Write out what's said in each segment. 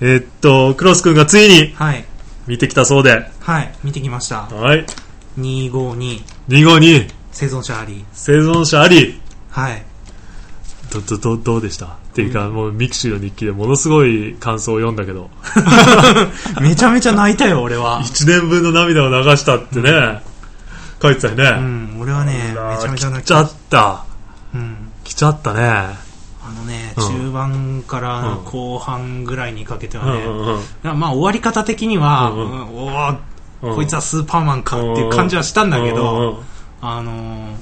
えーっと、クロス君がついにはい。見てきたそうで。はい。見てきました。はい。252、252、生存者あり。生存者あり。はい。ど、ど、ど、どうでした？っていうか、もう mixi の日記でものすごい感想を読んだけど、めちゃめちゃ泣いたよ、俺は。1年分の涙を流したってね、書いてたよね。うん、俺はね、めちゃめちゃ泣いちゃった。うん。来ちゃったね。中盤からうん。後半ぐらいにかけてうはね、まあ終わり方的には、おーうん。こいつはスーパーマンかっていう感じはしたんだけど、うんあのー、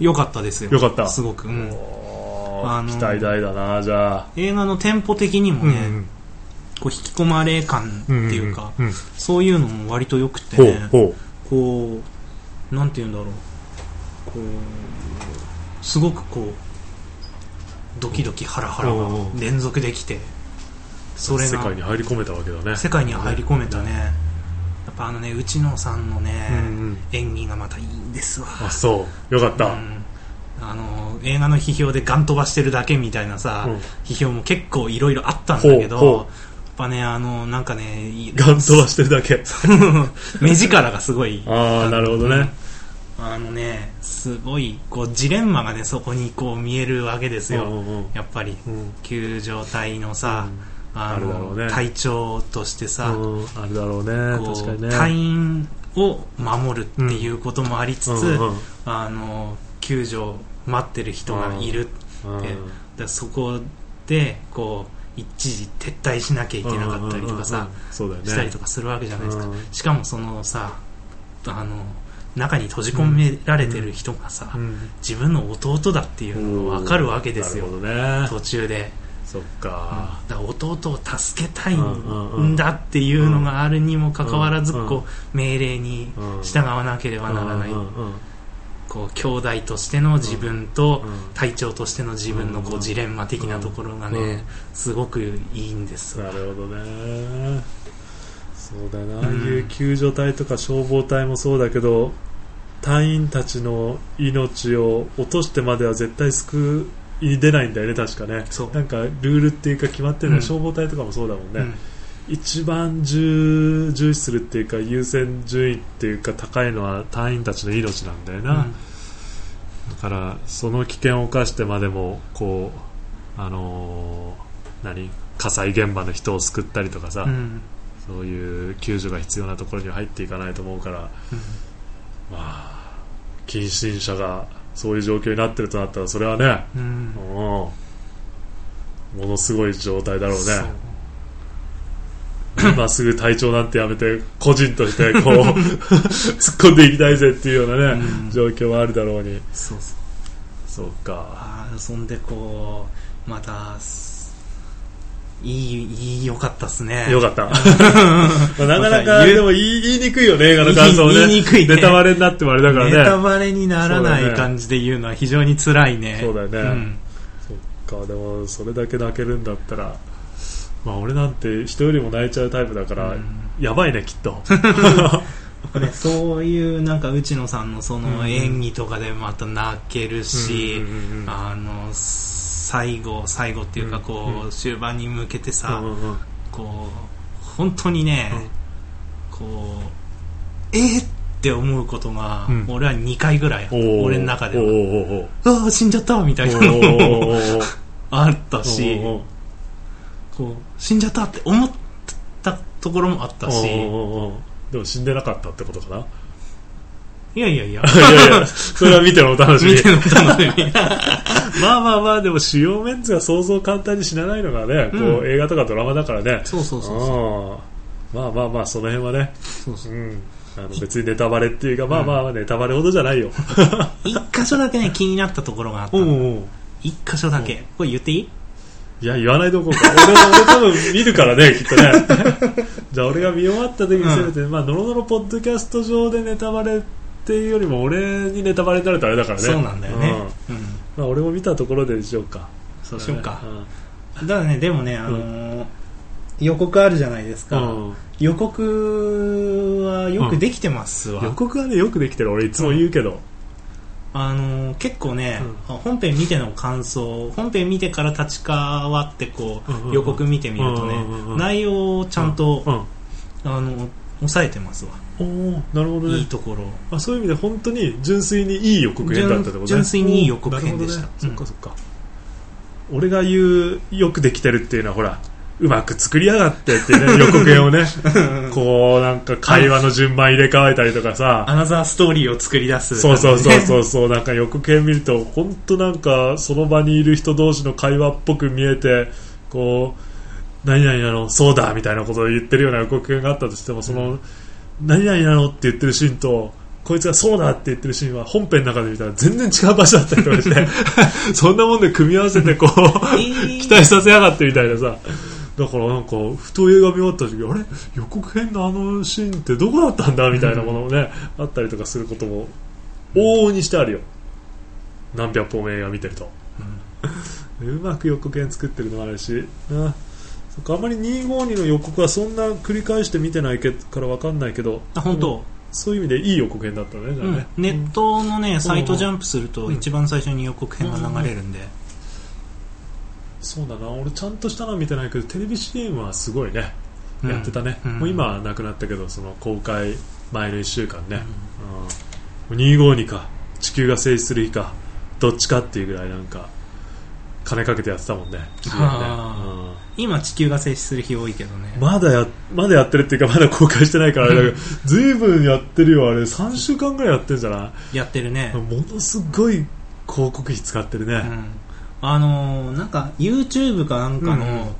良かったですよ。よかった。すごく。うん。おーあのー期待大だな、じゃあ。映画のテンポ的にもね、うんこう引き込まれ感っていうか、うんうんそういうのも割と良くてこう、なんて言うんだろう、こう、すごくこう、ドキドキハラハラが連続できて、う。それが世界に入り込めたわけだね。世界に入り込めたね。やっぱあのね、内野さんのね、演技がまたいいんですわ。あ、そう。よかった。うんあの映画の批評でガン飛ばしてるだけみたいなさ、うん批評も結構いろいろあったんだけどやっぱねあのなんかねいガン飛ばしてるだけ。目力がすごいああ、なるほどね。あのねすごいこうジレンマがねそこにこう見えるわけですよ、うんうんうん。やっぱり。うん。救助隊のさ、ああるだろのうね。隊長としてさ、うん。あるだろうね。確かにね。隊員を守るっていうこともありつつ、うん。うんあの救助を待ってる人がいるうん。ででそこでこう一時撤退しなきゃいけなかったりとかさ、うんうんうん。そうだよね。したりとかするわけじゃないですか、うん。しかもそのさあの中に閉じ込められてる人がさ、うん。自分の弟だっていうのが分かるわけですよ。ね。途中で、そっか。だから弟を助けたいうんだっていうのがあるにもかかわらず、こう命令に従わなければならない、こう兄弟としての自分とうん隊長としての自分のこうジレンマ的なところがうんねすごくいいんですなわるほどね。そうだな、ああうんいう救助隊とか消防隊もそうだけど、隊員たちの命を落としてまでは絶対救いに出ないんだよね、確かね。そう。なんかルールっていうか決まってるのは、うん。消防隊とかもそうだもんね。うん。一番重重視するっていうか優先順位っていうか高いのは隊員たちの命なんだよな、だからその危険を冒してまでもこうあのー何？火災現場の人を救ったりとかさ、うん。そういう救助が必要なところには入っていかないと思うから、うんまあ近親者がそういう状況になってるとなったらそれはね、うん。うんものすごい状態だろうね。今すぐ隊長なんてやめて個人としてこう 突っ込んでいきたいぜっていうようなね、うん。状況はあるだろうに。そうそう。そうか。そんでこうまたすいいいいよかったっすね。よかった。ま あなかなかでも言い言いにくいよね映画の感想をね。言いにくいね。ネタバレになってもあれだからね。ネタバレにならない感じで言うのは非常に辛いね。そうだよね。ん。そっかでもそれだけ泣けるんだったらまあ俺なんて人よりも泣いちゃうタイプだから、うん。やばいねきっと。ね、そういうなんか内野さんのそうんの演技とかでまた泣けるし、あの最後最後っていうかうんこう、うん。終盤に向けてさ、こう本当にね、こうえー、って思うことが、うん。俺は2回ぐらい俺の中では。ああ死んじゃったみたいなのも あったしこう死んじゃったって思ったところもあったし。でも死んでなかったってことかないやいやいや。いやいやそれは見てのお楽しみ。見ての楽しみ。まあまあまあでも主要メンツが想像簡単に死なないのがね、こうう映画とかドラマだからね。そうそうそうそう。うんまあまあまあその辺はね、そうそうう。ん、あの別にネタバレっていうか、まあまあまあネタバレほどじゃないよ。一箇所だけね気になったところがあった。一箇所だけ。これ言っていい？いや言わないとこうか。俺俺多分見るからねきっとね。じゃあ俺が見終わった時にせめて、まあノロノロポッドキャスト上でネタバレっていうよりも俺にネタバレになるとあれだからね。そうなんだよね。うん。うん。まあ、俺も見たところでしようか。そうしようか。うだからねでもねあのー予告あるじゃないですか、ん。予告はよくできてますわ、予告はねよくできてる。俺いつも言うけど、あのー結構ね、本編見ての感想本編見てから立ち替わってこう、うんうんうん。予告見てみるとね、うんうんうんうん。内容をちゃんと、うんあの抑えてますわ、おーなるほどね。いいところ。あそういう意味で本当に純粋にいい予告編だったってことね。純純粋にいい予告編でした。ね。うん。そっかそっか、俺が言うよくできてるっていうのはほらうまく作りやがってってね予告編をね。こうなんか会話の順番入れ替えたりとかさ。アナザーストーリーを作り出す。そうそうそうそうそう。なんか予告編見ると本当なんかその場にいる人同士の会話っぽく見えてこう何々なのそうだみたいなことを言ってるような予告編があったとしてもその、何々なのって言ってるシーンとこいつがそうだって言ってるシーンは本編の中で見たら全然違う場所だったりとかして そんなもんで組み合わせてこう えー期待させやがってみたいなさ。だからなんかふと映画見終わった時あれ？予告編のあのシーンってどこだったんだみたいなものもね、あったりとかすることも往々にしてあるよ。何百本も映画見てると、う まく予告編作ってるのもあるし、うんそっかあんまり252の予告はそんな繰り返して見てないけから分かんないけどあ本当、そういう意味でいい予告編だったねじゃあうん。ね、ネットのねサイトジャンプするとうん。一番最初に予告編が流れるんで、そうだな。俺ちゃんとしたのは見てないけどテレビ CM はすごいね、うん。やってたね、うん。もう今はなくなったけどその公開前の1週間ね、うん、252か。地球が静止する日か。どっちかっていうぐらいなんか金かけてやってたもんね。ね。は今地球が静止する日多いけどね、うんまだやまだやってるっていうかまだ公開してないからあれだけどずいぶんやってるよあれ。3週間ぐらいやってんじゃない？やってるね、ものすごい広告費使ってるね、うん。あのーなんか YouTube かなんかうんうん。の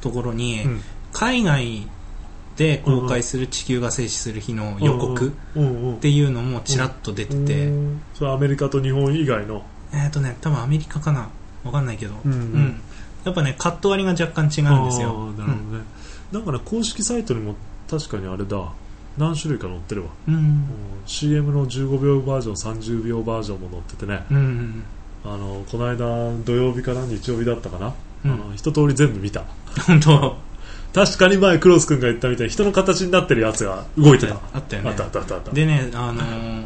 ところに、うん。海外で公開する地球が静止する日の予告うんうんうんっていうのもちらっと出てて、うん。それはアメリカと日本以外の？えっ、とね多分アメリカかなわかんないけど、うん。うん。やっぱねカット割りが若干違うんですよ。なるほどね、だから公式サイトにも確かにあれだ。何種類か載ってるわ、うん。CM の15秒バージョン30秒バージョンも載っててね。うんあのこの間土曜日かな日曜日だったかな、うん。あの一通り全部見た。本当。確かに前クロス君が言ったみたいに人の形になってるやつが動いてた。あったよね。あったあったあったあった。でねあのー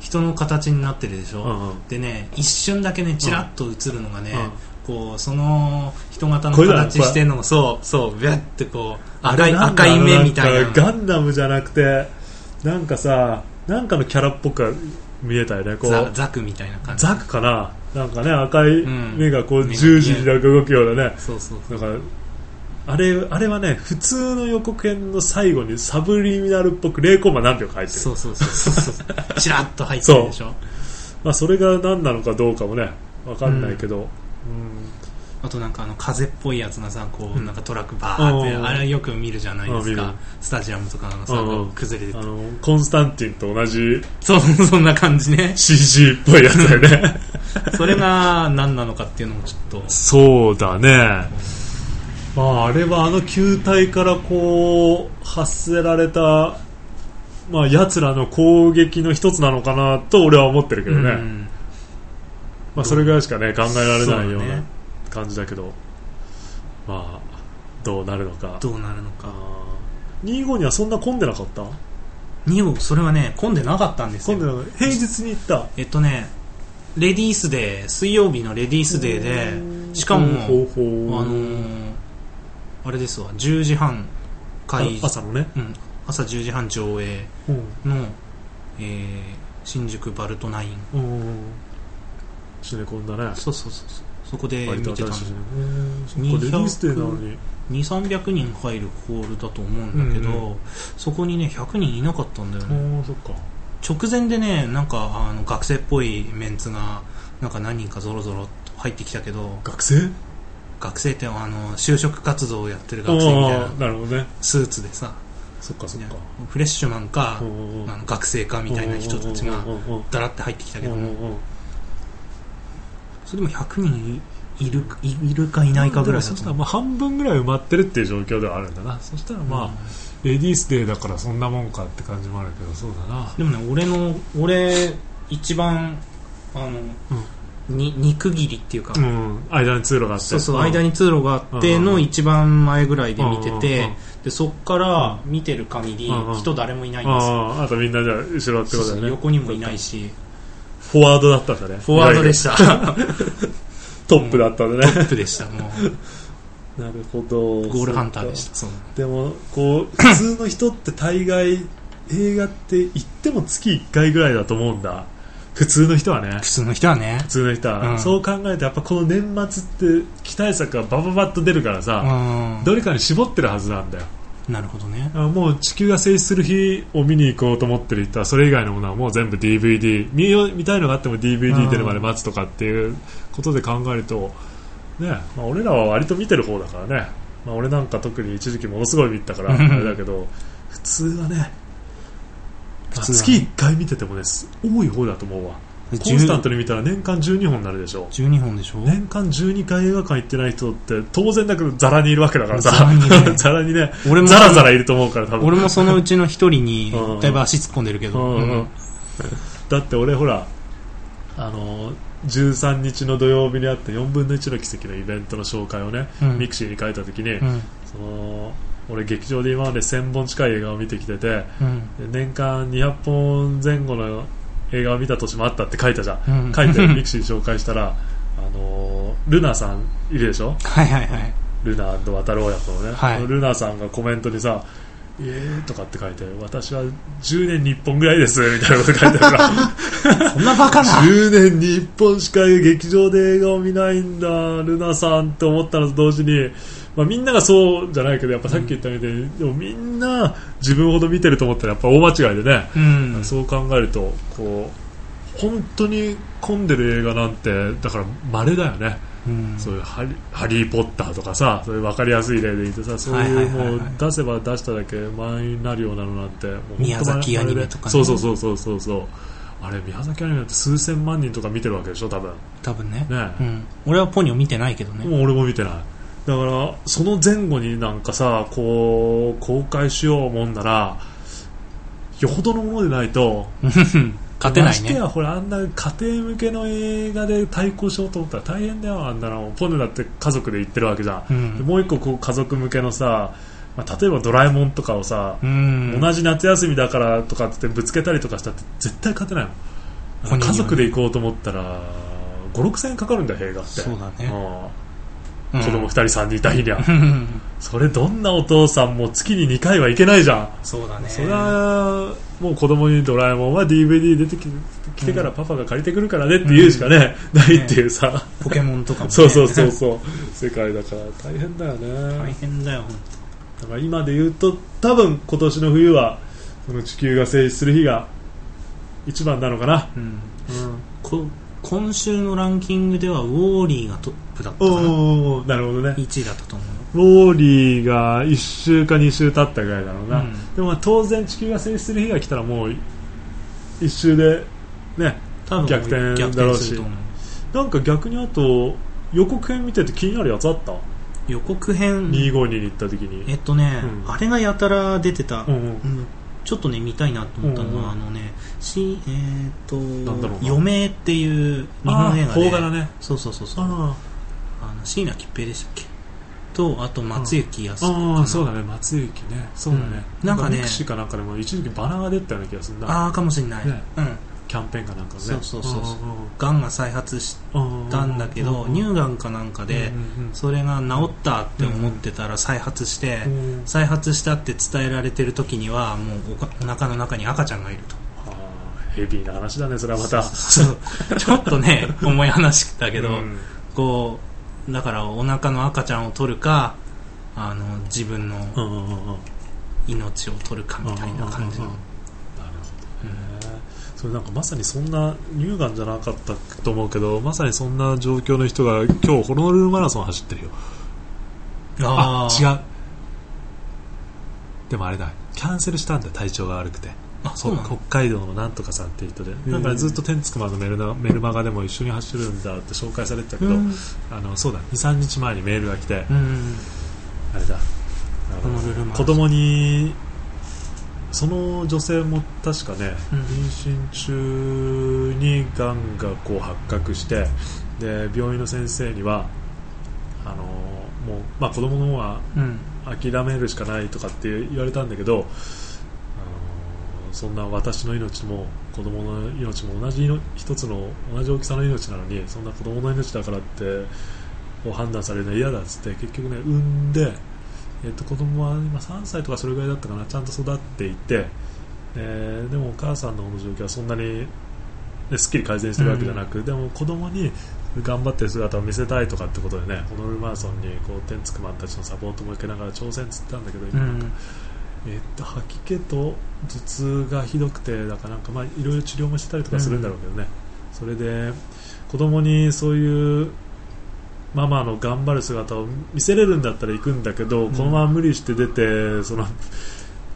人の形になってるでしょ、うんうん。でね一瞬だけねチラッと映るのがね、うん。こうその人型の形してるのがそうそうビャってこう赤い赤い目みたいな。ガンダムじゃなくてなんかさなんかのキャラっぽく見えたよね。こう。ザザクみたいな感じ。ザクかな？なんかね赤いん。目がこう十字に動くようなね。そうそうだからあれあれはね普通の予告編の最後にサブリミナルっぽく0コマ何秒か入ってる。そうそうそうそうそう。チラッと入ってるでしょ。まあ、それが何なのかどうかもね分かんないけど、うん。あとなんかあの風っぽいやつがさこううんなんかトラックバーってうん。あれよく見るじゃないですか。スタジアムとかのさうん。崩れてて。あのコンスタンティンと同じそうそんな感じね。CG っぽいやつだよね。それが何なのかっていうのもちょっと。そうだね、まあ、あれはあの球体からこう発せられた、まあ、奴らの攻撃の一つなのかなと俺は思ってるけどね、うん。まあ、それぐらいしかね考えられないような感じだけど。まあどうなるのか。どうなるのか。25にはそんな混んでなかった？2号それはね混んでなかったんですよ。平日に行った。えっとねレディースデー水曜日のレディースデーでしかもあのーあれですわ。10時半開あ朝のね、うん、朝10時半上映うん。の、えー新宿バルトナイン。うん、シネコンだね。そうそうそうそこで見てたの新しいね。うん。そっかレディースデーなのに2300人入るホールだと思うんだけど、うんそこにね100人いなかったんだよね。直前でねなんかあの学生っぽいメンツがなんか何人かぞろぞろ入ってきたけど学生？学生ってあの就職活動をやってる学生みたいあなあなるほどね。スーツでさ。そっかそっか。フレッシュマンかうんうんうんあの学生かみたいな人たちがうんうんうんだらって入ってきたけどもうんうんうんそれでも100人いるいいるかいないかぐらいだそしたらまあ半分ぐらい埋まってるっていう状況ではあるんだな。そしたらまあ、レディースデーだからそんなもんかって感じもあるけどそうだな。でもね俺の俺一番あの、に肉切りっていうか、うん。間に通路があって。そうそう、ん。間に通路があっての一番前ぐらいで見てて、うんでそっから見てる限り人誰もいないんですよ、あああとみんなじゃあ後ろってことだよね横にもいないし。フォワードだったんだね。フォワードでした。た トップだったんだね、トップでしたも なるほど。うゴールハンターでした。でもこう 普通の人って大概映画って行っても月1回ぐらいだと思うんだ普通の人はね。普通の人はね。普通の人は、うん。そう考えるとやっぱこの年末って期待作がバババッと出るからさ、うん。どれかに絞ってるはずなんだよ。なるほどね。あもう地球が静止する日を見に行こうと思ってる人はそれ以外のものはもう全部 DVD 見よう見たいのがあっても DVD 出るまで待つとかっていうことで考えると、ねまあ、俺らは割と見てる方だからね、まあ、俺なんか特に一時期ものすごい見てたから あれだけど普通はね、まあ普通はね。月1回見ててもねす多い方だと思うわ。コンスタントに見たら年間12本になるでしょ。12本でしょ？年間12回映画館行ってない人って当然だけどザラにいるわけだから。さザラにね 俺もザラザラいると思うから多分。俺もそのうちの一人にうん。だいぶ足突っ込んでるけど、うんうん。だって俺ほらあの13日の土曜日にあった4分の1の奇跡のイベントの紹介をね、うん。ミクシーに書いた時に、うん。その俺劇場で今まで1000本近い映画を見てきててうん。で年間200本前後の映画を見た年もあったって書いたじゃん、うん。書いてミクシーに紹介したら。あのルナさんいるでしょ？はいはいはい。ルナ渡る親子のね、はい。ルナさんがコメントにさ「イエーとかって書いて私は10年に1本ぐらいですみたいなこと書いてあるから。そんなバカな。10年に1本しか劇場で映画を見ないんだルナさんって思ったのと同時に、まあ、みんながそうじゃないけどやっぱさっき言ったみたいに、でもみんな自分ほど見てると思ったらやっぱ大間違いでね、うん。そう考えるとこう本当に混んでる映画なんてだから稀だよね。うん。そういうハリ「ハリー・ポッター」とかさそういう分かりやすい例で言ってさそういうもう出せば出しただけ満員になるようなのなんても宮崎アニメとかね。そうそうそうそうそう。そうあれ宮崎アニメって数千万人とか見てるわけでしょ多分。多分ね。ね。うん、俺はポニョ見てないけどね。もう俺も見てないだからその前後になんかさこう公開しようもんならよほどのものでないと 勝てないね。ましてやほらあんな家庭向けの映画で対抗しようと思ったら大変だよあんなの。ポヌだって家族で行ってるわけじゃん、うん。でもう一個こう家族向けのさ、まあ、例えばドラえもんとかをさ、うん。同じ夏休みだからとかってぶつけたりとかしたって絶対勝てないもんね。家族で行こうと思ったら5 6千円かかるんだよ映画って。そうだね。うん子供2人3人いた日には、うん。それどんなお父さんも月に2回はいけないじゃん。そうだね。それはもう子供にドラえもんは DVD 出てききてからパパが借りてくるからねって言うしかね、ないっていうさ、ポケモンとかも、ね、そうそうそうそう。世界だから大変だよ大ね変だよだから今で言うと多分今年の冬はその地球が静止する日が一番なのかな、うん。うんこ今週のランキングではウォーリーがトップだったかな。なるほどね。1位だったと思うウォーリーが1週か2週経ったぐらいだろうな、うん。でもまあ当然地球が静止する日が来たらもう1週でね逆転逆だろうし。なんか逆にあと予告編見てて気になるやつあった、予告編？252に行った時に。えっとね、うん。あれがやたら出てた、うんうん。うん。ちょっとね見たいなと思ったのは、うんうん。あのねしえーっとなんだろうな。余命っていう日本映画で。ね。そうそうそうそうああの椎名桔平でしたっけ？とあと松雪泰子あかあなそうだね。松雪ね。そうだね、うん。なんかねミクシーかなんかでも一時期バナーが出たような気がするな。ああかもしれない、ね。うん。キャンペーンかなんかね。そうそうそうがんが再発したんだけどうん乳がんかなんかでそれが治ったって思ってたら再発してうん。再発したって伝えられてる時にはもうおかお腹の中に赤ちゃんがいると。ヘビーな話だねそれはまた。そう。ちょっとね 重い話だけど、うん。こうだからお腹の赤ちゃんを取るかあの自分の命を取るかみたいな感じの。それなんかまさにそんな乳がんじゃなかったと思うけどまさにそんな状況の人が今日ホノルルマラソン走ってるよ。ああー違う。でもあれだ。キャンセルしたんだ体調が悪くてあそうなの北海道のなんとかさんっていう人で。ー。なんかずっと天竺までメルナメルマガでも一緒に走るんだって紹介されてたけど、うん。あのそうだ。23日前にメールが来て、うん。あれだ。あホノルルマラソン子供にその女性も確かね、うん。妊娠中にがんがこう発覚してで病院の先生にはあのもう、まあ、子供の方はうん。諦めるしかないとかって言われたんだけど、そんな私の命も子供の命も同じの一つの同じ大きさの命なのにそんな子供の命だからってこう判断されるのは嫌だっつって結局ね産んで、えっと子供は今3歳とかそれぐらいだったかなちゃんと育っていて、えーでもお母さんの方の状況はそんなに、ね、すっきり改善してるわけじゃなく、でも子供に頑張ってる姿を見せたいとかってことでねホノルルマラソンにこうテンツクマンたちのサポートも受けながら挑戦つったんだけど今なんか、えっと吐き気と頭痛がひどくてだからなんかまあいろいろ治療もしてたりとかするんだろうけどね、それで子供にそういうママの頑張る姿を見せれるんだったら行くんだけど、うん。このまま無理して出てその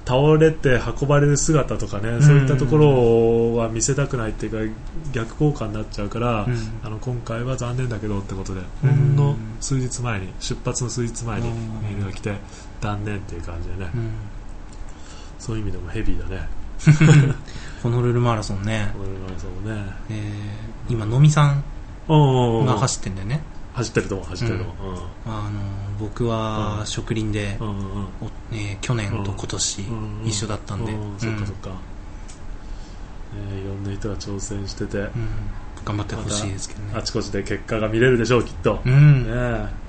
倒れて運ばれる姿とかね、そういったところは見せたくないっていうか逆効果になっちゃうから、うん。あの今回は残念だけどってことで、うん。ほんの数日前に出発の数日前にうん。メールが来て断念っていう感じでね、うんそういう意味でもヘビーだね、ホノルルマラソンね、ホノルルマラソンもね。えー今、のみさんが走ってんだよね。走ってると思う、走ってると思う。あの僕はうん。植林で、うんえー去年と今年うん一緒だったんで、そっかそっか、えーいろんな人が挑戦してて、うん。頑張ってほしいですけどね。あちこちで結果が見れるでしょうきっと、ねうん、ね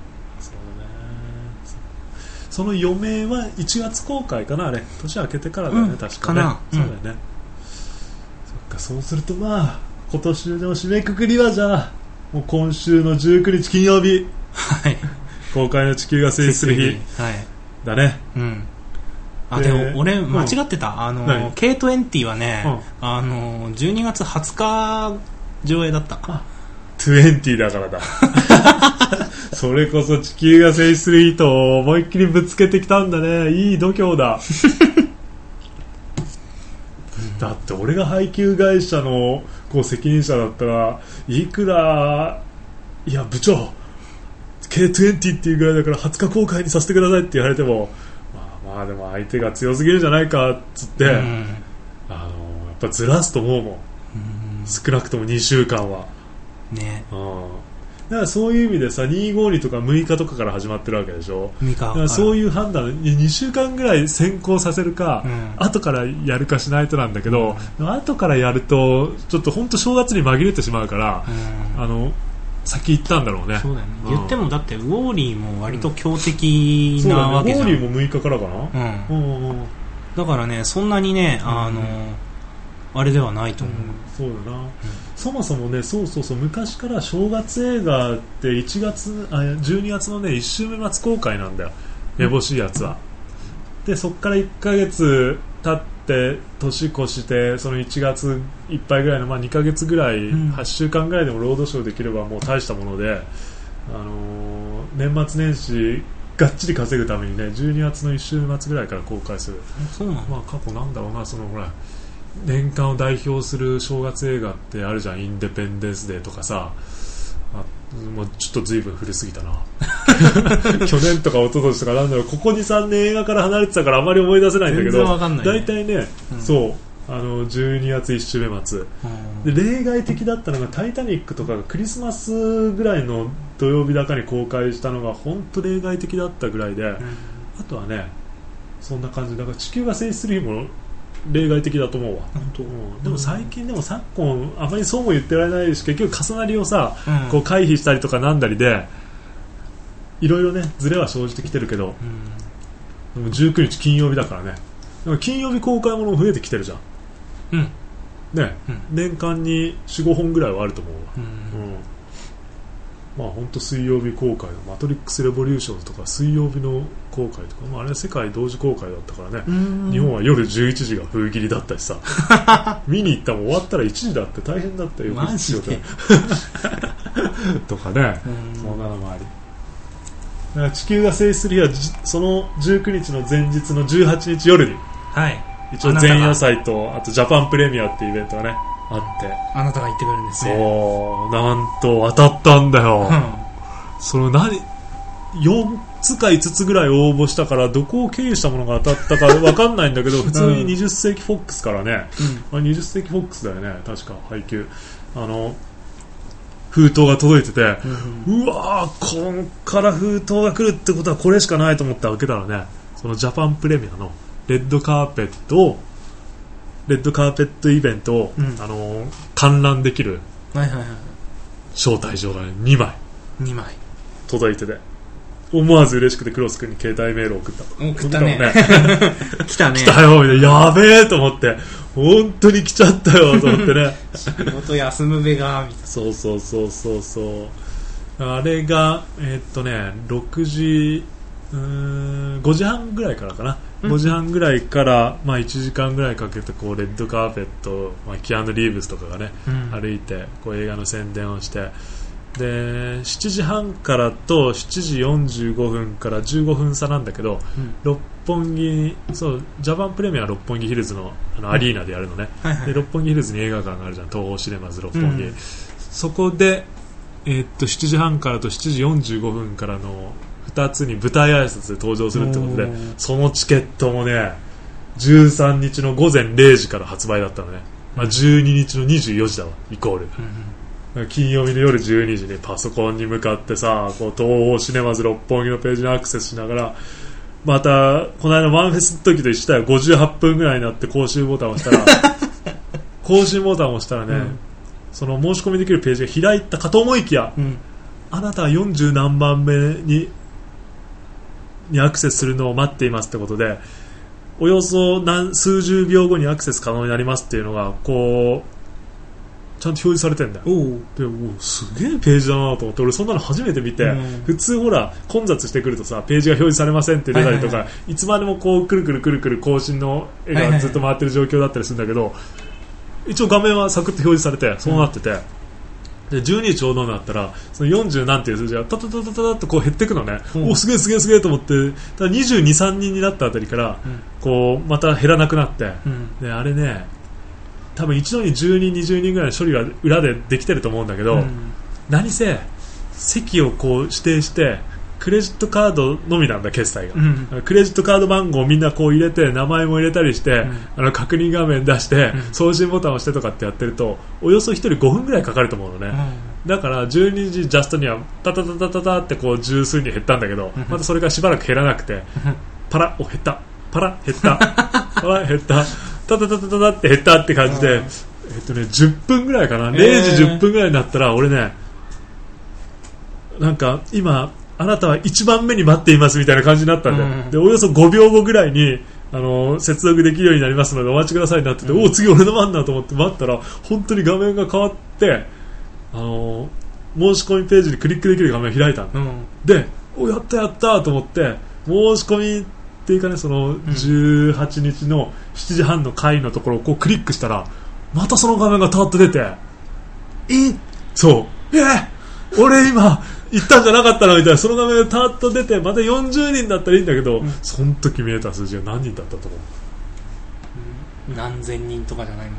その余命は1月公開かなあれ。年明けてからだよね、うん。確かね。そうだよね、そっかそうするとまあ今年の締めくくりはじゃあもう今週の19日金曜日。はい。公開の地球が成立する日。はい。だね。うん。あ、ででも俺うん。間違ってた。あの、何？K20 はね、うん。あの、12月20日上映だった。20だからだそれこそ地球が成立する日と思いっきりぶつけてきたんだねいい度胸だだって俺が配給会社のこう責任者だったらいくらいや部長 K20 っていうぐらいだから20日公開にさせてくださいって言われてもまあまあでも相手が強すぎるじゃないかっつって、あのやっぱずらすと思うもん少なくとも2週間はね。うん。だからそういう意味でさ252とか6日とかから始まってるわけでしょ？ミカだからそういいう判断2週間ぐらい先行させるか、うん。後からやるかしないとなんだけど、後からやるとちょっと本当正月に紛れてしまうから、うん。あの先行ったんだろうね。そうだよね、うん。言ってもだってウォーリーも割と強敵なわけじゃん、ね。ウォーリーも6日からかな、うん、うんうんうん。だからねそんなにねあの、あれではないと思う、そうだな、そもそもねそうそうそう昔から正月映画って1月あ12月のね1週目末公開なんだよ。めぼしいやつは、でそこから1ヶ月経って年越してその1月いっぱいぐらいの、まあ、2ヶ月ぐらい、うん。8週間ぐらいでもロードショーできればもう大したもので、あのー年末年始がっちり稼ぐためにね12月の1週末ぐらいから公開する。そうなの？まあ過去なんだろうなそのほら年間を代表する正月映画ってあるじゃん。インデペンデンスデーとかさ。あもうちょっと随分古すぎたな。去年とか一昨年とかなんだろう。ここ23年映画から離れてたからあまり思い出せないんだけど。大体ね、うん。そう。あの12月1週目末。うん。で例外的だったのが「タイタニック」とかがクリスマスぐらいの土曜日だかに公開したのが本当例外的だったぐらいで、あとはねそんな感じ。だから地球が成立する日も例外的だと思うわ、本当。うん。でも最近でも昨今あまりそうも言ってられないし結局重なりをさ、うん。こう回避したりとかなんだりでいろいろねズレは生じてきてるけどうん。でも19日金曜日だからね。でも金曜日公開もの増えてきてるじゃん。うん。ね、うん。年間に45本ぐらいはあると思うわ。うん。うんまあ本当水曜日公開の「マトリックス・レボリューション」とか水曜日の公開とか、まあ、あれは世界同時公開だったからね、うん。日本は夜11時が封切りだったしさ。見に行ったもん終わったら1時だって大変だったよ。マジで。とかね、うん。そんなのもあり。だから地球が制する日はじその19日の前日の18日夜にはい。一応前夜祭とあとジャパンプレミアっていうイベントがねあって。あなたが言ってくるんですね。そう。なんと当たったんだよ、その何4つか5つぐらい応募したからどこを経由したものが当たったか分かんないんだけど普通に20世紀フォックスからね、うん。あ20世紀フォックスだよね。確か配給あの封筒が届いてて、うんうわーこっから封筒が来るってことはこれしかないと思って開けたらね。そのジャパンプレミアのレッドカーペットをレッドカーペットイベントを、うん。あの観覧できる招待状がね2枚。2枚。届いてて。思わず嬉しくてクロス君に携帯メールを送った。送ったね。送 来たね。来たよみたいな。やべえと思って。本当に来ちゃったよと思ってね。仕事休むべがみたいそうそうそうそうそう。あれがえーっとね6時うーん5時半ぐらいからかな、うん5時半ぐらいから、まあ、1時間ぐらいかけてこうレッドカーペット、まあ、キアヌ・リーブスとかがねな、歩いてこう映画の宣伝をして。で7時半からと7時45分から15分差なんだけどうん。六本木そうジャパンプレミアは六本木ヒルズのあのアリーナでやるのね、はいはい。で六本木ヒルズに映画館があるじゃん東宝シネマズ六本木、うん。そこで、えーっと7時半からと7時45分からの2つに舞台挨拶で登場するってことでそのチケットもね13日の午前0時から発売だったのね、まあ、12日の24時だわイコール。うん金曜日の夜12時にパソコンに向かってさこう東宝シネマズ六本木のページにアクセスしながらまたこの間ワンフェスの時と一緒だよ。58分ぐらいになって更新ボタンを押したら 更新ボタンを押したらね、うん。その申し込みできるページが開いたかと思いきやうん。あなたは40何番目ににアクセスするのを待っていますってことでおよそ何数十秒後にアクセス可能になりますっていうのがこうちゃんと表示されてんだよ。でおすげえページだなと思って俺そんなの初めて見て、うん。普通ほら混雑してくるとさページが表示されませんって出たりとか、はいいつまでもこうくるくるくるくる更新の絵がずっと回ってる状況だったりするんだけど、一応画面はサクッと表示されてそうなってて、で12ちょうどになったらその40なんていう数字がタタタタタタッとこう減っていくのね、うん。おすげえすげえすげえと思ってただ22、3人になったあたりからうん。こうまた減らなくなって、うん。であれね多分一度に10人、20人ぐらいの処理が裏でできてると思うんだけど、うん。何せ席をこう指定してクレジットカードのみなんだ決済が、うん。クレジットカード番号をみんなこう入れて名前も入れたりして、ん。あの確認画面出して、うん。送信ボタンを押してとかってやってるとおよそ1人5分ぐらいかかると思うのね、だから12時ジャストにはタタタタタタってこう十数人減ったんだけど、うん。またそれがしばらく減らなくて、パラお減った。パラ減った。パラ減った。タタタタタタって減ったって感じで、うん。えっとね10分ぐらいかな。0えー時10分ぐらいになったら俺ねなんか今あなたは1番目に待っていますみたいな感じになったんで,、うん。でおよそ5秒後ぐらいにあの接続できるようになりますのでお待ちくださいになってて、うん。おお次俺の番だと思って待ったら本当に画面が変わってあの申し込みページにクリックできる画面が開いたのうん。でおやったやったと思って申し込みっていうかねその18日の7時半の回のところをこうクリックしたらまたその画面がタッと出てえ？そう。え？俺今行ったんじゃなかったのみたいな。その画面がタッと出てまた40人だったらいいんだけど、うん。その時見えた数字が何人だったと思う。何千人とかじゃないの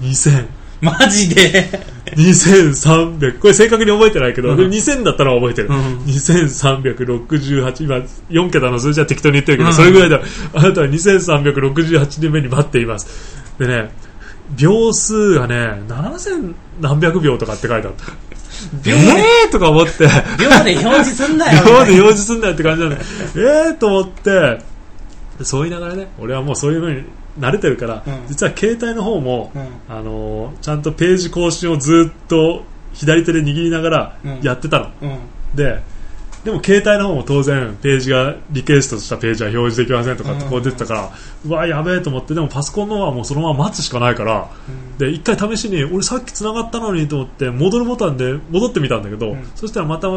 2000マジで？2300これ正確に覚えてないけど、うん。でも2000だったのは覚えてる、うん。2368今4桁の数字は適当に言ってるけど、うん。それぐらいだ。あなたは2368人目に待っています。でね秒数がね7000何百秒とかって書いてあった。秒えーとか思って。秒で表示すんなよ。秒で表示すんだよって感じなんだえーと思って。そう言いながらね俺はもうそういうのに慣れてるから、うん。実は携帯の方も、うん。あのーちゃんとページ更新をずっと左手で握りながらうん。やってたの、うん。ででも携帯の方も当然ページがリクエストしたページは表示できませんとかってこう出てたから、うわやべえと思ってでもパソコンの方はもうそのまま待つしかないからで一回試しに俺さっき繋がったのにと思って戻るボタンで戻ってみたんだけど、うん。そしたらまた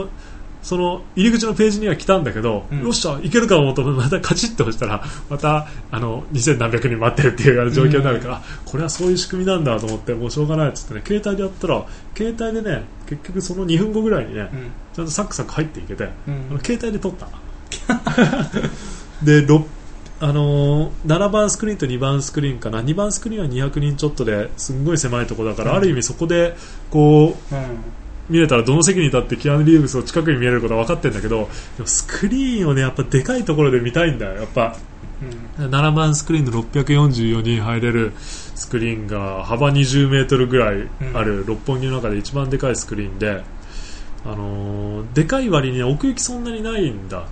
その入り口のページには来たんだけど、うん。よっしゃいけるかもと思ってまたカチッと押したらまたあの2000何百人待ってるっていう状況になるから、これはそういう仕組みなんだと思ってもうしょうがないっつってね携帯でやったら携帯でね結局その2分後ぐらいにね、うん。ちゃんとサクサク入っていけて、うあのん携帯で撮った。でろあのー7番スクリーンと2番スクリーンかな。2番スクリーンは200人ちょっとですんごい狭いところだから、うん。ある意味そこでこううん見れたらどの席に立ってキアヌ・リーブスを近くに見えることは分かってるんだけどでもスクリーンをねやっぱでかいところで見たいんだよやっぱ。7番スクリーンの644人入れるスクリーンが幅20メートルぐらいある六本木の中で一番でかいスクリーンで、あのーでかい割に奥行きそんなにないんだ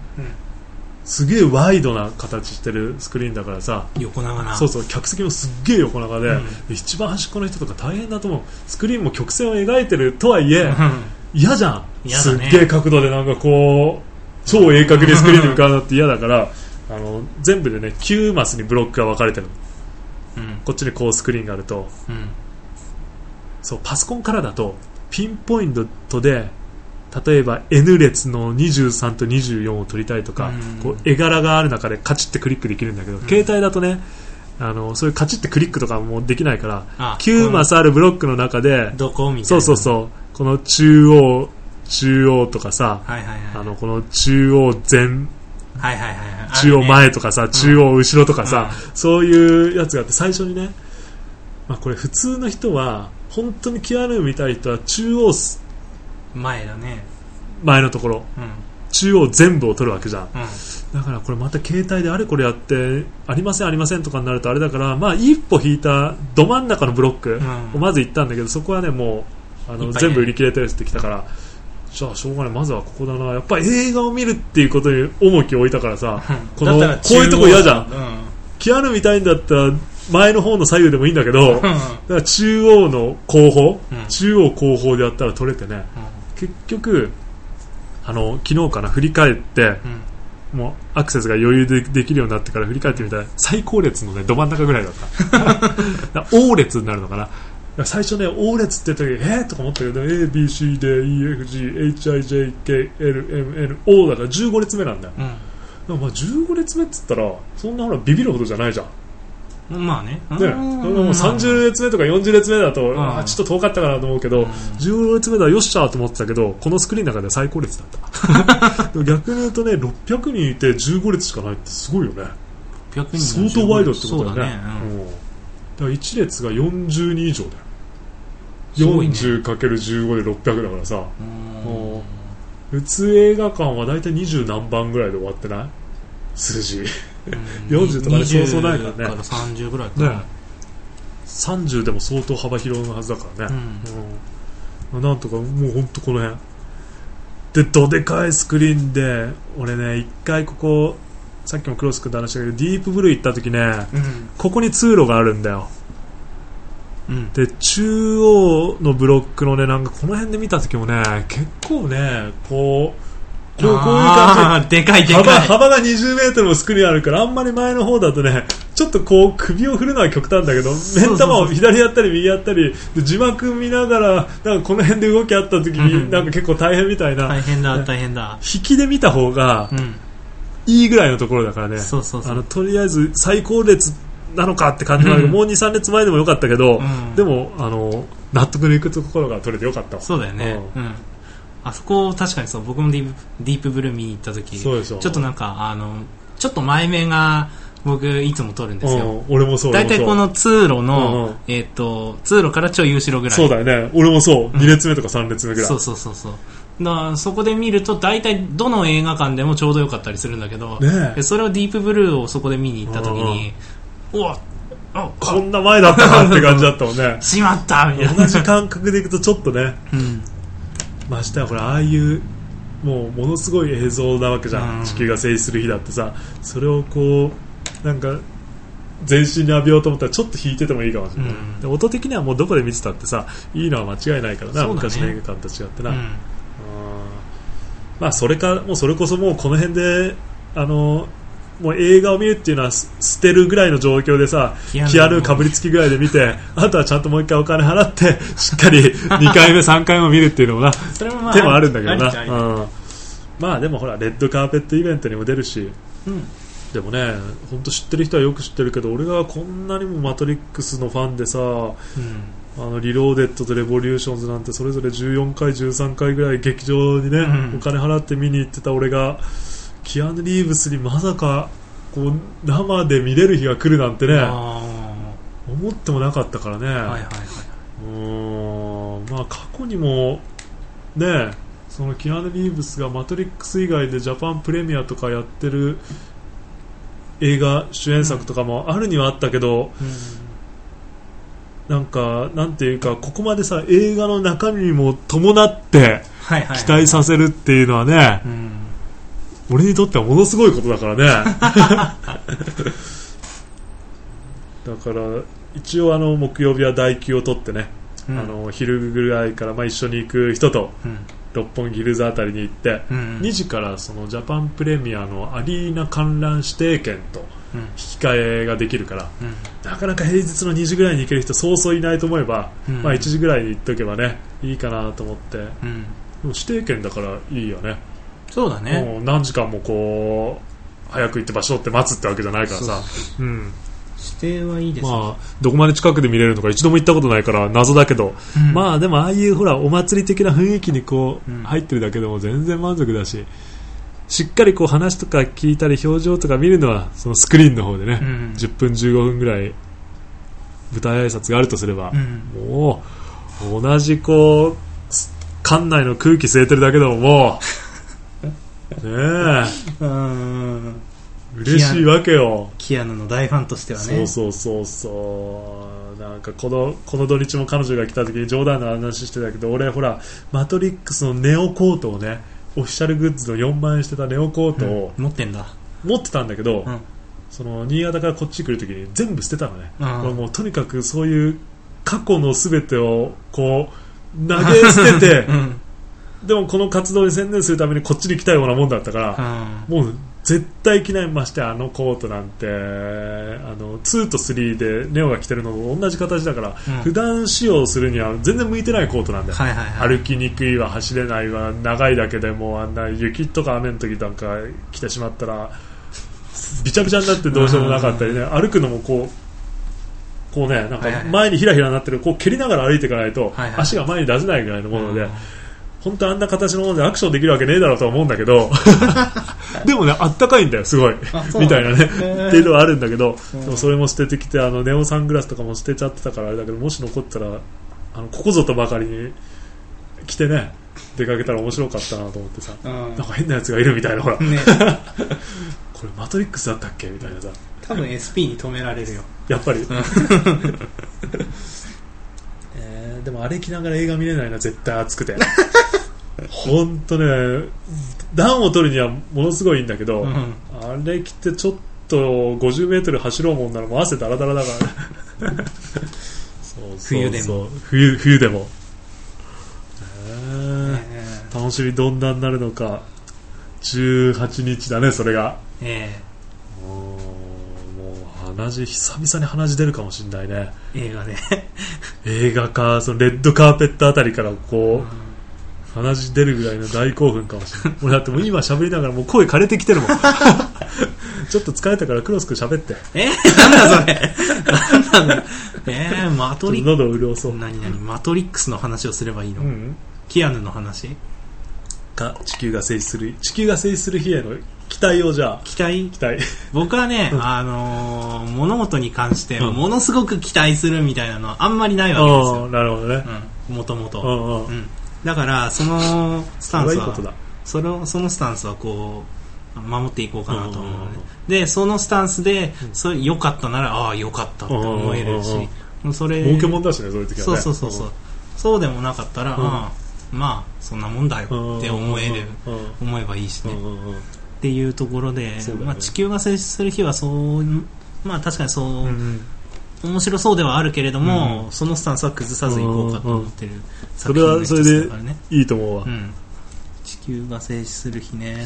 すげえワイドな形してるスクリーンだからさ。横長な。そうそう客席もすっげえ横長で、うん。一番端っこの人とか大変だと思う。スクリーンも曲線を描いてるとはいえうん。嫌じゃん、ね。っげえ角度でなんかこう超鋭角にスクリーンに向かうのって嫌だからあの全部でね9マスにブロックが分かれてるの。うん。こっちにこうスクリーンがあると。うん。そうパソコンからだとピンポイントで例えば N 列の23と24を取りたいとか、うん。こう絵柄がある中でカチッてクリックできるんだけど、携帯だとねあのそういうカチッてクリックとかもできないからあ9マスあるブロックの中でどこみたいな。そうそうそうこの中央中央とかさあのこの中央前はいはいはいはい。中央前とかさ、中央後ろとかさ、うそういうやつがあって最初にね、まあ、これ普通の人は本当にキアヌ見たい人は中央す前だね。前のところ。うん。中央全部を取るわけじゃん。うん。だからこれまた携帯であれこれやってありませんありませんとかになるとあれだからまあ一歩引いたど真ん中のブロックうん。をまず行ったんだけどそこはねもうあの全部売り切れてるってきたからじゃあしょうがない。まずはここだな。やっぱ映画を見るっていうことに重きを置いたからさこのこういうとこ嫌じゃん。うん。キアヌ見たいんだったら前の方の左右でもいいんだけどだかうんら中央の後方、うん。中央後方でやったら取れてね結局あの昨日かな振り返ってうん。もうアクセスが余裕でできるようになってから振り返ってみたら最高列のねど真ん中ぐらいだった。だから O 列になるのかな。最初ね O 列って言った時えー、とか思ったけど ABCDEFGHIJKLMNO だから15列目なんだよ。うん。まあ15列目っつったらそんなほらビビるほどじゃないじゃんまあね。ね、もう30列目とか40列目だと、ちょっと遠かったかなと思うけど、うん。15列目ではよっしゃーと思ってたけどこのスクリーンの中では最高列だった。逆に言うとね600人いて15列しかないってすごいよね。600人相当ワイドってことだよね。だね。うん。うん。だから1列が40人以上だよ。すごいね。40×15 で600だからさ。うん。も普通映画館は大体20何番ぐらいで終わってない？数字40とかねそうそうないからね。20から30ぐらいか30でも相当幅広のはずだからね、うん。うん。なんとかもう本当この辺。でどでかいスクリーンで俺ね一回ここさっきもクロス君と話したけどディープブルー行った時ねうん。ここに通路があるんだよ。うん。で中央のブロックのねなんかこの辺で見た時もね結構ねこうこうこういう感あーでかいじでかい。幅幅が20メートルもスクリーンあるからあんまり前の方だとねちょっとこう首を振るのは極端だけど目ん玉を左やったり右やったりで字幕見ながらなんかこの辺で動きあった時うんになんか結構大変みたいな。大変だ大変だ。引きで見た方がうん。いいぐらいのところだからね。そうそうそう。あのとりあえず最高列なのかって感じなけど、うん。もう23列前でもよかったけど、うん。でもあの納得のいくところが取れてよかったわ。そうだよね。うんあそこ確かにそう僕もディープディープブルー見に行った時ちょっとなんかあのちょっと前目が僕いつも撮るんですよ。うん俺もそう大体この通路うんうん。の、えっと通路からちょい後ろぐらい。そうだよね。俺もそう、2列目とか3列目ぐらい。そうそうそうそう。だそこで見ると大体どの映画館でもちょうどよかったりするんだけど、ねそれをディープブルーをそこで見に行った時にうわあこんな前だったかって感じだったもんね。しまったみたいな。同じ感覚でいくとちょっとね。うんましてやこれああいうもうものすごい映像なわけじゃん、うん。地球が静止する日だってさ。それをこうなんか全身に浴びようと思ったらちょっと引いててもいいかもしれない、うん。で音的にはもうどこで見てたってさいいのは間違いないからな、ね。昔の映画館と違ってな、うん。うんまあそれかもうそれこそもうこの辺であのもう映画を見るっていうのはす捨てるぐらいの状況でさキアヌキアヌかぶりつきぐらいで見てあとはちゃんともう一回お金払って しっかり2回目3回目見るっていうのもなそれもまあ手もあるんだけどな、うん、まあでもほらレッドカーペットイベントにも出るしうんでもね本当知ってる人はよく知ってるけど俺がこんなにもマトリックスのファンでさうんあのリローデッドとレボリューションズなんてそれぞれ14回、13回ぐらい劇場にね、うんお金払って見に行ってた俺がキアヌ・リーブスにまさかこう生で見れる日が来るなんてねあ思ってもなかったからね、ーはいはいはい。うーん。まあ過去にもねそのキアヌ・リーブスがマトリックス以外でジャパンプレミアとかやってる映画主演作とかもあるにはあったけど、なんかなんていうかここまでさ映画の中身も伴ってはいはい。期待させるっていうのはね、うん俺にとってはものすごいことだからね。だから一応あの木曜日は代休を取ってね、うん。あの昼ぐらいからまあ一緒に行く人とうん。六本木ヒルズあたりに行って、うん。2時からそのジャパンプレミアのアリーナ観覧指定券とうん。引き換えができるからうん。なかなか平日の2時ぐらいに行ける人そうそういないと思えば、うん。まあ、1時ぐらいに行っとけばねいいかなと思って。でもうん指定券だからいいよねそうだね。もう何時間もこう早く行って場所って待つってわけじゃないからさ。うん。指定はいいですね。まあ、どこまで近くで見れるのか一度も行ったことないから謎だけど、うん。まあでもああいうほらお祭り的な雰囲気にこう、うん入ってるだけでも全然満足だし。しっかりこう話とか聞いたり表情とか見るのはそのスクリーンの方でね、うん。10分15分ぐらい舞台挨拶があるとすれば、うん。もう同じこうす館内の空気吸えてるだけでももうねうん。え嬉しいわけよ。キアヌの大ファンとしてはね。そうそうそうそう。なんかこのこの土日も彼女が来た時に冗談の話してたけど俺ほらマトリックスのネオコートをねオフィシャルグッズの4万円してたネオコートをうん。持ってんだ。持ってたんだけど、うん。その新潟からこっち来る時に全部捨てたのね、うん。俺もうとにかくそういう過去の全てをこう投げ捨ててうんでもこの活動に専念するためにこっちに来たようなもんだったから、うん。もう絶対着ないましてあのコートなんてあの2と3でネオが着てるのと同じ形だから、うん。普段使用するには全然向いてないコートなんだよ、はいはいはい。歩きにくいわ走れないわ長いだけでもうあんな雪とか雨の時なんか着てしまったらびちゃびちゃになってどうしようもなかったりね。歩くのもこうこうねなんか前にひらひらになってるこう蹴りながら歩いていかないと足が前に出せないぐらいのもので、うん本当あんな形のものでアクションできるわけねえだろうとは思うんだけど。でもねあったかいんだよすごい。みたいなね。っていうのはあるんだけど、うん。でもそれも捨ててきてあのネオサングラスとかも捨てちゃってたからあれだけどもし残ったらあのここぞとばかりに着てね出かけたら面白かったなと思ってさ。うん。なんか変なやつがいるみたいなほら。こねれマトリックスだったっけみたいなさ。多分 SP に止められるよ。やっぱり。えーでもあれ着ながら映画見れないな絶対暑くて。本当ね暖を取るにはものすごいいいんだけど、うん。あれ着てちょっと50メートル走ろうもんならもう汗だらだらだから。ね冬でも。冬冬でも、え。ーね楽しみどんなになるのか。18日だねそれが。えもうもう鼻血久々に鼻血出るかもしれないね。え映画で映画かそのレッドカーペットあたりからこう鼻血出るぐらいの大興奮かもしれない。俺だってもう今喋りながらもう声枯れてきてるもん。ちょっと疲れたからクロス君喋って。え？なんだそれ？なんだえー、マトリック。喉を潤そう、何何？マトリックスの話をすればいいの、うん、キアヌの話？か地球が静止する地球が静止する日への期待をじゃあ。期待？期待。僕はね、うん。あのー物事に関してうん。ものすごく期待するみたいなのはあんまりないわけですああよ、なるほどね。うん、もともと、うんうん。うん、だからそのスタンスいいことだ。それをそのスタンスはこう守っていこうかなと思うのね。うんうんうんでそのスタンスでうん。それ良かったならああ良かったって思えるしうんそれ儲けもんだしねそういう時はね。そうそうそうそう。そうでもなかったら、うん。ああまあそんなもんだようんって思えるうん。思えばいいしね、うんうんうんっていうところで、ね。まあ、地球が静止する日はそうまあ確かにそう、うんうん。面白そうではあるけれども、そのスタンスは崩さずいこうかと思ってる作品の一それはそれでつだからね、いいと思うわ、うん、地球が静止する日ね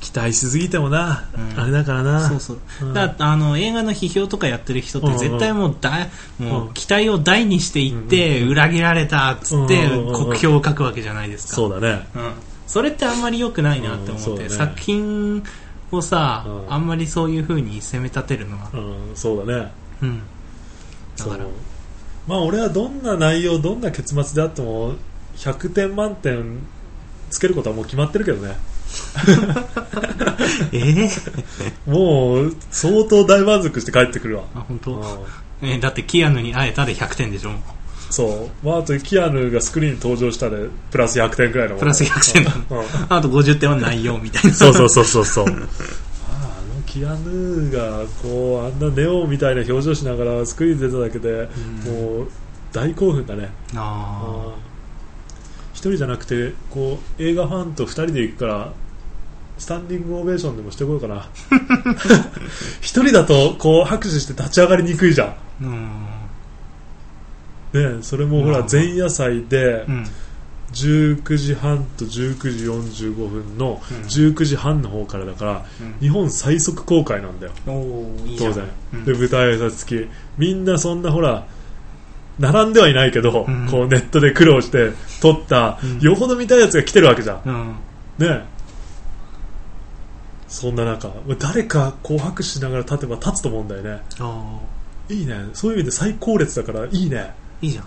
期待しすぎてもな、うん。あれだからな。そうそう。うん。だあの映画の批評とかやってる人ってうんうん絶対もうだもうん。う期待を大にしていってうん。裏切られたっつってうんうんうんうん。酷評を書くわけじゃないですか。そうだね。うん、それってあんまり良くないなって思って、ね。作品をさ、うん。あんまりそういう風に責め立てるのは、うんそうだね。うん、だから。まあ俺はどんな内容どんな結末であっても100点満点つけることはもう決まってるけどね。えー、もう相当大満足して帰ってくるわ、あ本当、うん。えーだってキアヌに会えたで100点でしょ？そう、まあ、あとキアヌがスクリーンに登場したでプラス100点くらいのプラス100点。なうん。うんあと50点は内容みたいな。そうそうそうそうそう。ああのキアヌがこうあんなネオみたいな表情しながらスクリーンに出ただけで、うん。もう大興奮だね。あ一人じゃなくてこう映画ファンと二人で行くからスタンディングオベーションでもしてこようかな。一人だとこう拍手して立ち上がりにくいじゃん。うんねそれもほらまあ前夜祭でうん。19時半と19時45分のうん。19時半の方からだから日本最速公開なんだよ。当然、うん。で舞台挨拶付き。みんなそんなほら並んではいないけど、うん。こうネットで苦労して撮った、うん。よほど見たいやつが来てるわけじゃん。うん。ね。そんな中誰かこう拍手しながら立てば立つと思うんだよね。いいね。そういう意味で最高列だからいいねいいじゃん。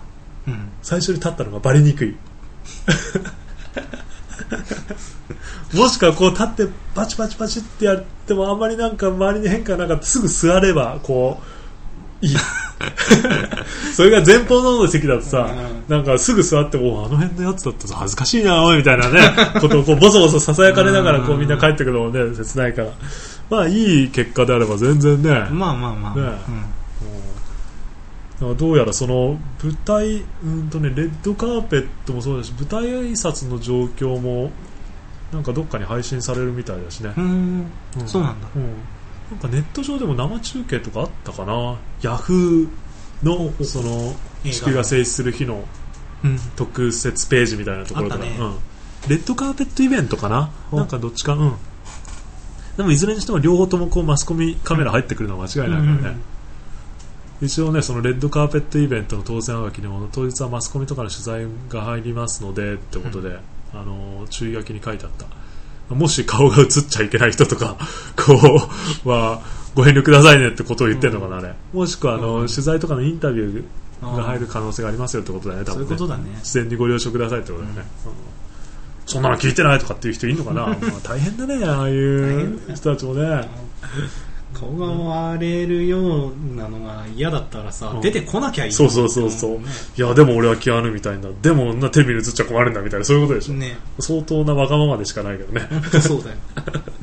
うん。最初に立ったのがバレにくい。もしくはこう立ってパチパチパチってやってもあんまりなんか周りに変化なかった。すぐ座ればこういい。それが前方の席だとさ、なんかすぐ座ってもあの辺のやつだったら恥ずかしいなおいみたいなね。ことをこうボソボソささやかれながらこうみんな帰ってくるのもね切ないから。まあいい結果であれば全然ね、まあまあまあ、ね。だからどうやらその舞台うんとねレッドカーペットもそうだし舞台挨拶の状況もなんかどっかに配信されるみたいだしね、うん。うん。うんそうなんだ。うん、なんかネット上でも生中継とかあったかな？ヤフーのその。地球が静止する日のうん。特設ページみたいなところから、ね。うん、レッドカーペットイベントかな？お。なんかどっちか？うん。でもいずれにしても両方ともこうマスコミカメラ入ってくるのは間違いないからね、一応ねそのレッドカーペットイベントの当選はがきにも当日はマスコミとかの取材が入りますのでってことで、あの注意書きに書いてあった。もし顔が映っちゃいけない人とか こうはご遠慮くださいねってことを言ってるのかな、あれ。もしくはあの、うん。取材とかのインタビュあーが入る可能性がありますよってことだよね多そうい分ねうことだね。事前にご了承くださいってことだよね、うん。そんなの聞いてないとかっていう人いるのかな？まあ大変だねああいう人たちもね顔が割れるようなのが嫌だったらさ、うん。出てこなきゃいいそうそうそうそう。いやでも俺はキアヌみたいなでもなテレビに映っちゃ困るんだみたいなそういうことでしょ、ね。相当なわがままでしかないけどね。本当そうだよ。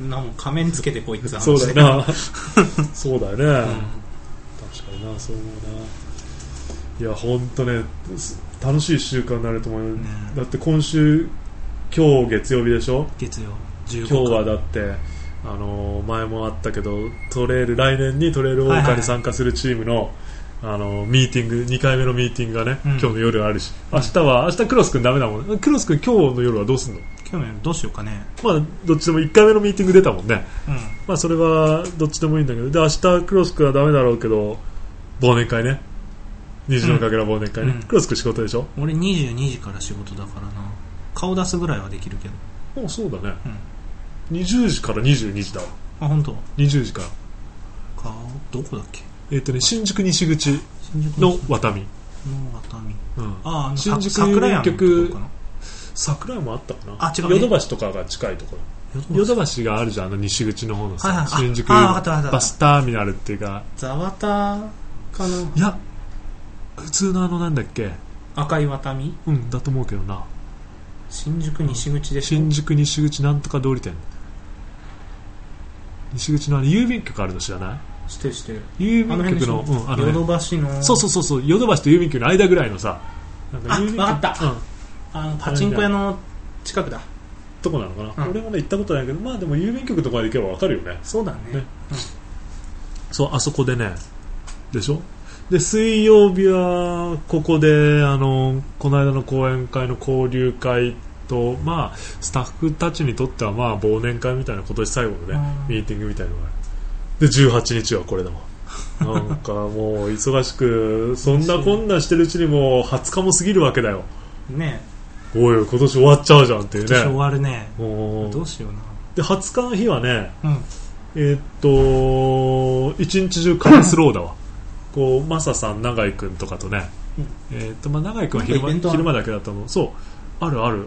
なもん仮面つけてこいって話。そうだよな。そうだよね、うん。確かになそう思うな。いや本当ねす楽しい1週間になると思うよ、ね。だって今週今日月曜日でしょ？月曜。15今日はだってあのー前もあったけどトレイル来年にトレイルウォーカーに参加するチームの、あのーミーティング2回目のミーティングがね、うん。今日の夜あるし明日は明日クロス君ダメだもん。ねクロス君今日の夜はどうすんの？今日ねどうしようかね。まあどっちでも1回目のミーティング出たもんね。うん。まあそれはどっちでもいいんだけどで明日クロス君はダメだろうけど忘年会ね。虹のかけら忘年会ね、うん。クロス君仕事でしょ？俺22時から仕事だからな。顔出すぐらいはできるけど。もうそうだね、うん20時から22時だわ。あ本当？20時から。顔どこだっけ？えっ、とね新宿西口新宿のワタミ、の渡見うん、ああの新宿さ桜屋のとこ局かな？桜井もあったかな？あ違う。ねヨドバシとかが近いところ。ヨドバシ。があるじゃんあの西口の方のさ、はいはい。あ新宿あわかったわかったバスターミナルっていうかザワタかな？いや普通のあのなんだっけ？赤い渡見うんだと思うけどな。新宿西口でしょ。新宿西口なんとか通り店西口のあの郵便局あるの知らない？してるしてる。郵便局のうんあのねヨドバシの。そうそうそうそうヨドバシと郵便局の間ぐらいのさなんあ郵便局。わかった。うん。あのパチンコ屋の近くだ。とこなのかな、うん。俺もね行ったことないけどまあでも郵便局とかで行けば分かるよね。そうだね。ね。そうあそこでね。でしょ？で水曜日はここであのこの間の講演会の交流会とまあスタッフたちにとってはまあ忘年会みたいな今年最後のねうん。ミーティングみたいなのがある。で18日はこれだもん。なんかもう忙しくそんなこんなしてるうちにもう20日も過ぎるわけだよ。ね。おい今年終わっちゃうじゃんっていう今年終ねわるね。どうしような。で20日の日はねうん。えーっと一日中カレスローだわ。こうマサさん永井君とかとね、うん。えーっとまあ永井君は昼間昼間だけだったのそう。あるある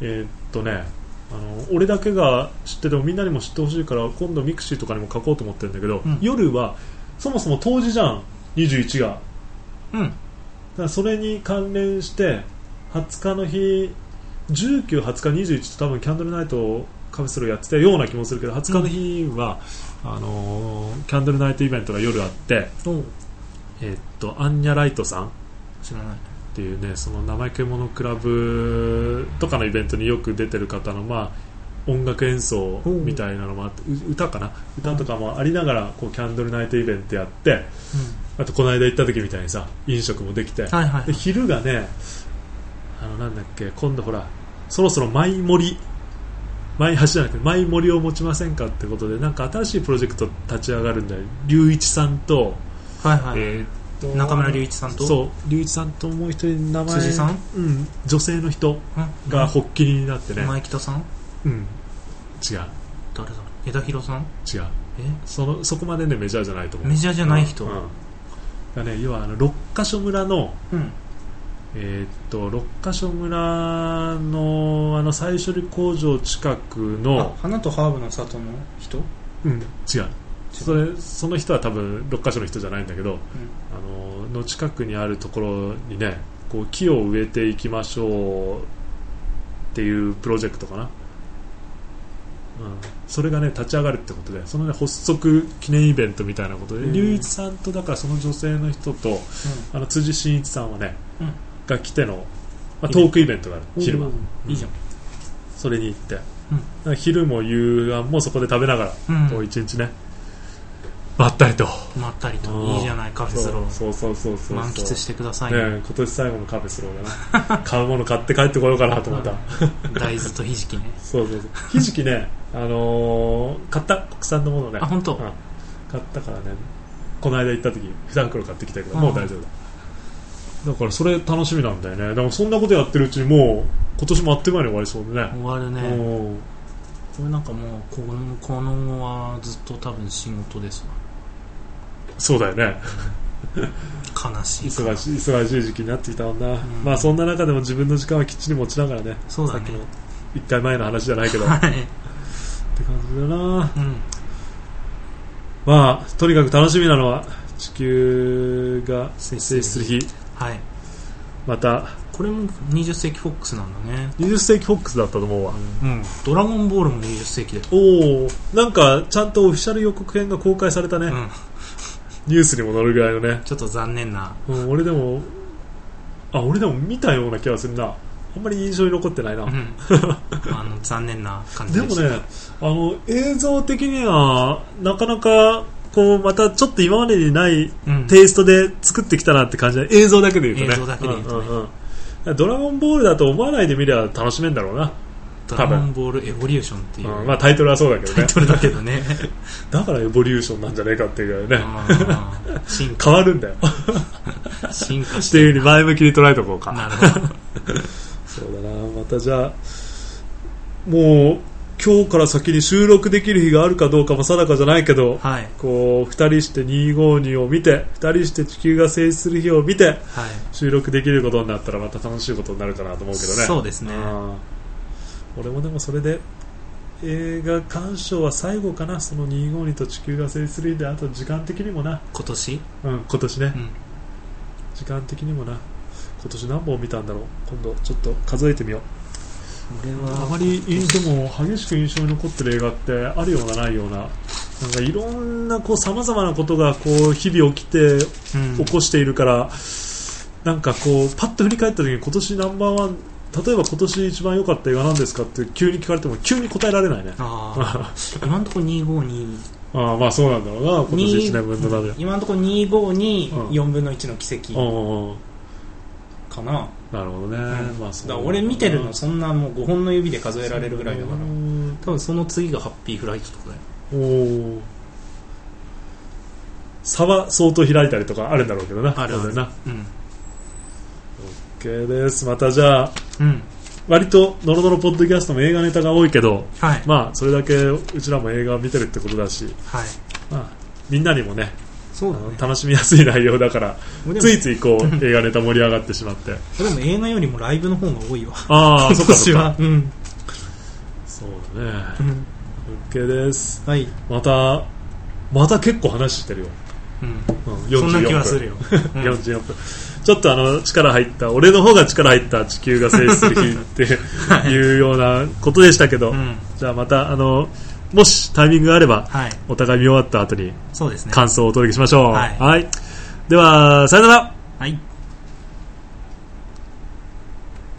えーっとねあの俺だけが知っててもみんなにも知ってほしいから今度ミクシーとかにも書こうと思ってるんだけど、うん。夜はそもそも冬至じゃん21が。うん。だからそれに関連して20日の日19、20日、21と多分キャンドルナイトをカフェスローやってたような気もするけど20日の日は、あのーキャンドルナイトイベントが夜あって、えーっとアンニャライトさん。っ知らないていうねその生意気者クラブとかのイベントによく出てる方の、まあ、音楽演奏みたいなのもあってう歌かな？歌とかもありながらこうキャンドルナイトイベントやってあとこの間行った時みたいにさ飲食もできて、はいはいで昼がねあのなんだっけ今度ほらそろそろマイ森マイ橋じゃなくてマイ森を持ちませんかってことでなんか新しいプロジェクト立ち上がるんだよ。龍一さんと、はいはい、えーっと。中村隆一さんと？そう。龍一さんともう一人名前。辻さん？うん。女性の人うん。が発起人になってね、前北さん？うん。違う。誰だ？枝広さん？違う。え？そのそこまでねメジャーじゃないと思う。メジャーじゃない人？うん。だね、要はあの六ヶ所村のうん。えーっと六ヶ所村のあの再処理工場近くあの、花とハーブの里の人？うん、違うそれその人は多分六ヶ所の人じゃないんだけどうん。あのの近くにあるところにねこう木を植えていきましょうっていうプロジェクトかな、うん、それがね立ち上がるってことでそのね発足記念イベントみたいなことでうん。龍一さんとだからその女性の人とあの辻真一さんはねうん。が来ての、まあ、トークイベントがある。昼間。いいじゃん。それに行って、昼も夕飯もそこで食べながら、うん。こう一日ねまったりと。まったりと。うん。いいじゃないカフェスロー。そうそうそうそう満喫してくださいね。今年最後のカフェスローだな。買うもの買って帰ってこようかなと思った、大豆とひじきね。そうそうそう。ひじきね、あのー買った国産のものねあ本当。うん。買ったからね。この間行った時2袋買ってきたけど、うん。もう大丈夫だ。だからそれ楽しみなんだよね。でもそんなことやってるうちにもう今年もあっという間に終わりそうでね。終わるね。うん。これなんかもうこのこの後はずっと多分仕事ですわそうだよね。悲しい忙しい忙しい時期になってきたもんな、ん。まあそんな中でも自分の時間はきっちり持ちながらねそうだね。さっきの1回前の話じゃないけど。ってはい感じだな。うん。まあとにかく楽しみなのは地球が静止する日。はい。またこれも20世紀フォックスなんだね。20世紀フォックスだったと思うわ、うん。ドラゴンボールも20世紀でおおなんかちゃんとオフィシャル予告編が公開されたね、うんニュースにも載るぐらいのね、ちょっと残念な。うん、俺でもあ俺でも見たような気がするな。あんまり印象に残ってないな、うん。あの残念な感じでした。でもねあの映像的にはなかなかこうまたちょっと今までにないうん。テイストで作ってきたなって感じで映像だけで言うとね。映像だけで言うとね。んうんうん。ドラゴンボールだと思わないで見りゃ楽しめんだろうな、ドラゴンボールエボリューションっていう。うんまあ、タイトルはそうだけどね。タイトルだけどね。だからエボリューションなんじゃねえかっていう。ぐらいね変わるんだよ。進化しっていうふうに前向きに捉えとこうか。なるほど。そうだな。またじゃあもう今日から先に収録できる日があるかどうかも定かじゃないけど、はい。こう2人して252を見て2人して地球が静止する日を見てはい。収録できることになったらまた楽しいことになるかなと思うけどね。そうですね。うん俺もでもそれで映画鑑賞は最後かな。その252と地球が静止する日であと時間的にもな、今年？うん、今年ね。うん。時間的にもな。今年何本見たんだろう？今度ちょっと数えてみよう。俺あはまりでも激しく印象に残ってる映画ってあるようなないような。なんかいろんなこう様々なことがこう日々起きてうん。起こしているから、なんかこうパッと振り返った時に今年ナンバーワン例えば今年一番良かった映画なんですかって急に聞かれても急に答えられないね。ああ 今のところ252ああまあそうなんだろうな。今年1年分の中で。今のところ252、うん4分の1の奇跡。かな、なるほどね、うん。まあそうだ俺見てるのそんなもう5本の指で数えられるぐらいだから。うん。多分その次がハッピーフライトとかだよおお差は相当開いたりとかあるんだろうけどな。あるある。な。うん OK です。またじゃあうん。割とノロノロポッドキャストも映画ネタが多いけどはい。まあそれだけうちらも映画を見てるってことだし、はい。まあ、みんなにもねそうだね。楽しみやすい内容だからついついこう映画ネタ盛り上がってしまって。でも映画よりもライブの方が多いわ。ああ今年は。うん。そうだね。うん。OK です。はい、またまた結構話してるよ、うん、うん、44そんな気はするよ、よ、うん。44分ちょっとあの力入った俺の方が力入った地球が静止する日って い。うようなことでしたけど、うん。じゃあまたあのもしタイミングがあればはい。お互い見終わった後にそうですね。感想をお届けしましょう。はい。では、さよなら。はい